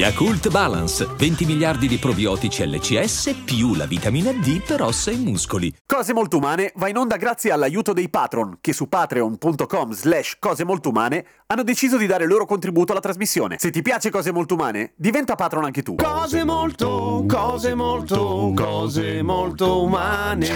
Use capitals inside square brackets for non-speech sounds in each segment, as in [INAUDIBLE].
Yakult Balance, 20 miliardi di probiotici LCS più la vitamina D per ossa e muscoli. Cose molto umane va in onda grazie all'aiuto dei patron che su patreon.com slash cose molto umane hanno deciso di dare il loro contributo alla trasmissione. Se ti piace Cose molto umane, diventa patron anche tu. Cose molto, cose molto, cose molto umane.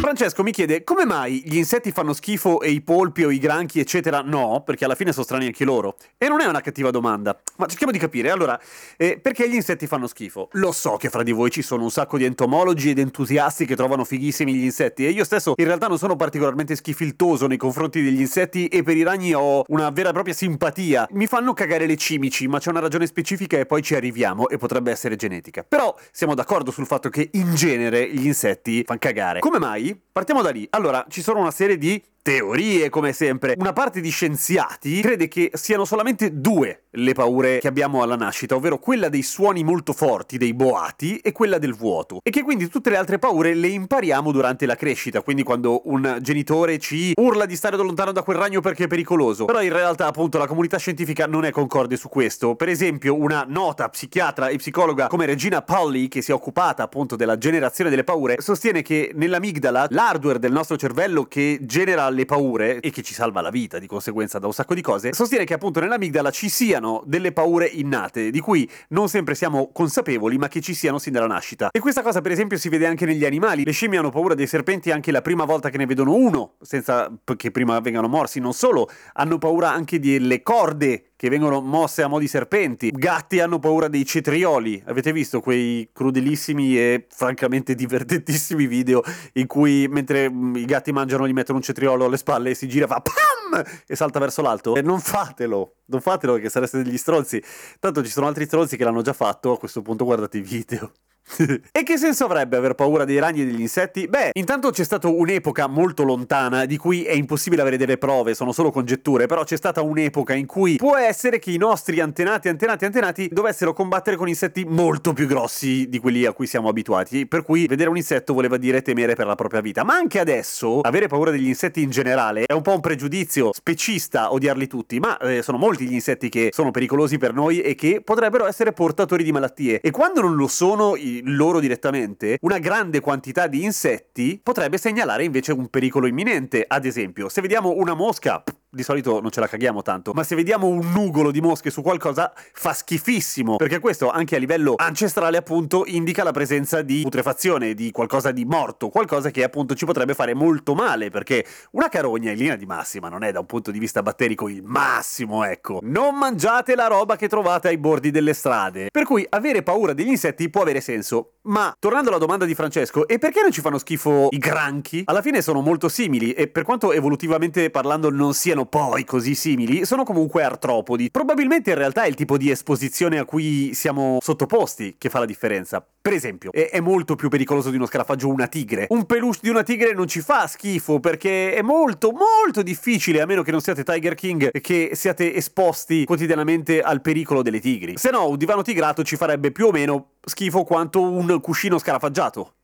Francesco mi chiede come mai gli insetti fanno schifo e i polpi o i granchi eccetera no, perché alla fine sono strani anche loro. E non è una cattiva domanda, ma cerchiamo di capire. Allora, eh, perché gli insetti fanno schifo? Lo so che fra di voi ci sono un sacco di entomologi ed entusiasti che trovano fighissimi gli insetti e io stesso in realtà non sono particolarmente schifiltoso nei confronti degli insetti e per i ragni ho una vera e propria simpatia. Mi fanno cagare le cimici, ma c'è una ragione specifica e poi ci arriviamo e potrebbe essere genetica. Però siamo d'accordo sul fatto che in genere gli insetti fanno cagare. Come mai? Partiamo da lì. Allora, ci sono una serie di teorie, come sempre. Una parte di scienziati crede che siano solamente due le paure che abbiamo alla nascita, ovvero quella dei suoni molto forti, dei boati, e quella del vuoto. E che quindi tutte le altre paure le impariamo durante la crescita, quindi quando un genitore ci urla di stare lontano da quel ragno perché è pericoloso. Però in realtà appunto la comunità scientifica non è concorde su questo. Per esempio una nota psichiatra e psicologa come Regina Polly, che si è occupata appunto della generazione delle paure, sostiene che nell'amigdala, l'hardware del nostro cervello che genera le paure e che ci salva la vita di conseguenza da un sacco di cose, sostiene che appunto nell'amigdala ci siano delle paure innate di cui non sempre siamo consapevoli ma che ci siano sin dalla nascita. E questa cosa per esempio si vede anche negli animali. Le scimmie hanno paura dei serpenti anche la prima volta che ne vedono uno, senza che prima vengano morsi, non solo, hanno paura anche delle corde che vengono mosse a mo' di serpenti. Gatti hanno paura dei cetrioli. Avete visto quei crudelissimi e francamente divertentissimi video in cui mentre mm, i gatti mangiano gli mettono un cetriolo alle spalle e si gira fa PAM! e salta verso l'alto? E non fatelo, non fatelo perché sareste degli stronzi. Tanto ci sono altri stronzi che l'hanno già fatto, a questo punto guardate i video. [LAUGHS] e che senso avrebbe aver paura dei ragni e degli insetti? Beh, intanto c'è stata un'epoca molto lontana di cui è impossibile avere delle prove, sono solo congetture, però c'è stata un'epoca in cui può essere che i nostri antenati, antenati, antenati dovessero combattere con insetti molto più grossi di quelli a cui siamo abituati, per cui vedere un insetto voleva dire temere per la propria vita. Ma anche adesso, avere paura degli insetti in generale è un po' un pregiudizio specista odiarli tutti, ma eh, sono molti gli insetti che sono pericolosi per noi e che potrebbero essere portatori di malattie. E quando non lo sono, loro direttamente, una grande quantità di insetti potrebbe segnalare invece un pericolo imminente. Ad esempio, se vediamo una mosca, di solito non ce la caghiamo tanto, ma se vediamo un nugolo di mosche su qualcosa fa schifissimo, perché questo anche a livello ancestrale appunto indica la presenza di putrefazione, di qualcosa di morto, qualcosa che appunto ci potrebbe fare molto male, perché una carogna in linea di massima non è da un punto di vista batterico il massimo, ecco. Non mangiate la roba che trovate ai bordi delle strade. Per cui avere paura degli insetti può avere senso, ma tornando alla domanda di Francesco, e perché non ci fanno schifo i granchi? Alla fine sono molto simili e per quanto evolutivamente parlando non siano poi così simili, sono comunque artropodi. Probabilmente in realtà è il tipo di esposizione a cui siamo sottoposti che fa la differenza. Per esempio, è molto più pericoloso di uno scarafaggio una tigre. Un peluche di una tigre non ci fa schifo perché è molto, molto difficile, a meno che non siate Tiger King, che siate esposti quotidianamente al pericolo delle tigri. Se no, un divano tigrato ci farebbe più o meno schifo quanto un cuscino scarafaggiato.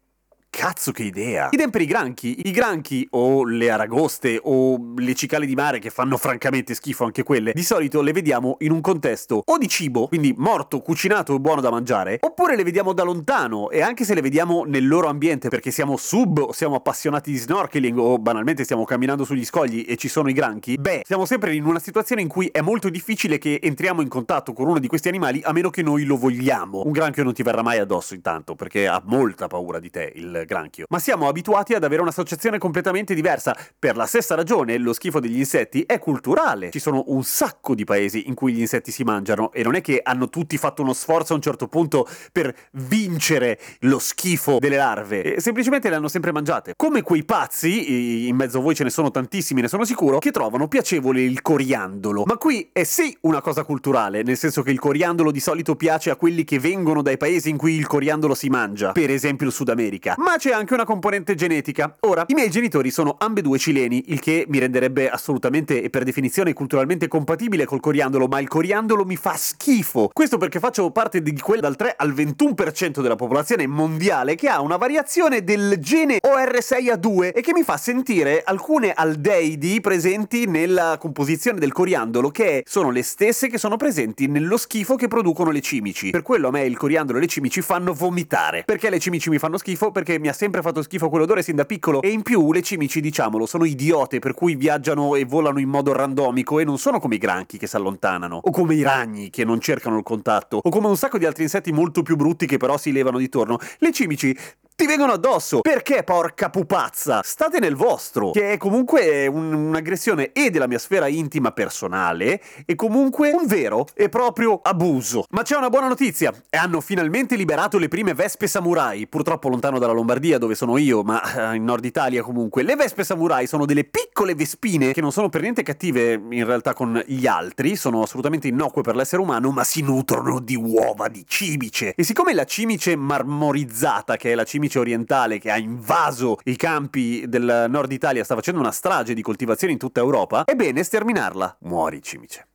Cazzo che idea! Idem per i granchi. I granchi o le aragoste o le cicale di mare che fanno francamente schifo anche quelle, di solito le vediamo in un contesto o di cibo, quindi morto, cucinato e buono da mangiare, oppure le vediamo da lontano e anche se le vediamo nel loro ambiente perché siamo sub o siamo appassionati di snorkeling o banalmente stiamo camminando sugli scogli e ci sono i granchi, beh, siamo sempre in una situazione in cui è molto difficile che entriamo in contatto con uno di questi animali a meno che noi lo vogliamo. Un granchio non ti verrà mai addosso intanto perché ha molta paura di te, il granchio. Ma siamo abituati ad avere un'associazione completamente diversa. Per la stessa ragione, lo schifo degli insetti è culturale. Ci sono un sacco di paesi in cui gli insetti si mangiano e non è che hanno tutti fatto uno sforzo a un certo punto per vincere lo schifo delle larve. Semplicemente le hanno sempre mangiate. Come quei pazzi, in mezzo a voi ce ne sono tantissimi, ne sono sicuro, che trovano piacevole il coriandolo. Ma qui è sì una cosa culturale, nel senso che il coriandolo di solito piace a quelli che vengono dai paesi in cui il coriandolo si mangia, per esempio il Sud America. Ma c'è anche una componente genetica. Ora, i miei genitori sono ambedue cileni, il che mi renderebbe assolutamente e per definizione culturalmente compatibile col coriandolo, ma il coriandolo mi fa schifo. Questo perché faccio parte di quel dal 3 al 21% della popolazione mondiale che ha una variazione del gene OR6A2 e che mi fa sentire alcune aldeidi presenti nella composizione del coriandolo che sono le stesse che sono presenti nello schifo che producono le cimici. Per quello a me il coriandolo e le cimici fanno vomitare. Perché le cimici mi fanno schifo? Perché mi ha sempre fatto schifo quell'odore sin da piccolo e in più le cimici, diciamolo, sono idiote per cui viaggiano e volano in modo randomico e non sono come i granchi che si allontanano o come i ragni che non cercano il contatto o come un sacco di altri insetti molto più brutti che però si levano di torno. Le cimici ti vengono addosso. Perché, porca pupazza? State nel vostro. Che è comunque un- un'aggressione e della mia sfera intima personale e comunque un vero e proprio abuso. Ma c'è una buona notizia. Hanno finalmente liberato le prime vespe samurai. Purtroppo lontano dalla Lombardia, dove sono io, ma eh, in Nord Italia comunque. Le vespe samurai sono delle piccole vespine che non sono per niente cattive in realtà con gli altri. Sono assolutamente innocue per l'essere umano, ma si nutrono di uova di cimice. E siccome la cimice marmorizzata, che è la cimice orientale che ha invaso i campi del nord Italia, sta facendo una strage di coltivazioni in tutta Europa, è bene sterminarla. Muori, cimice.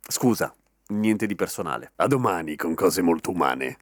Scusa, niente di personale. A domani con cose molto umane.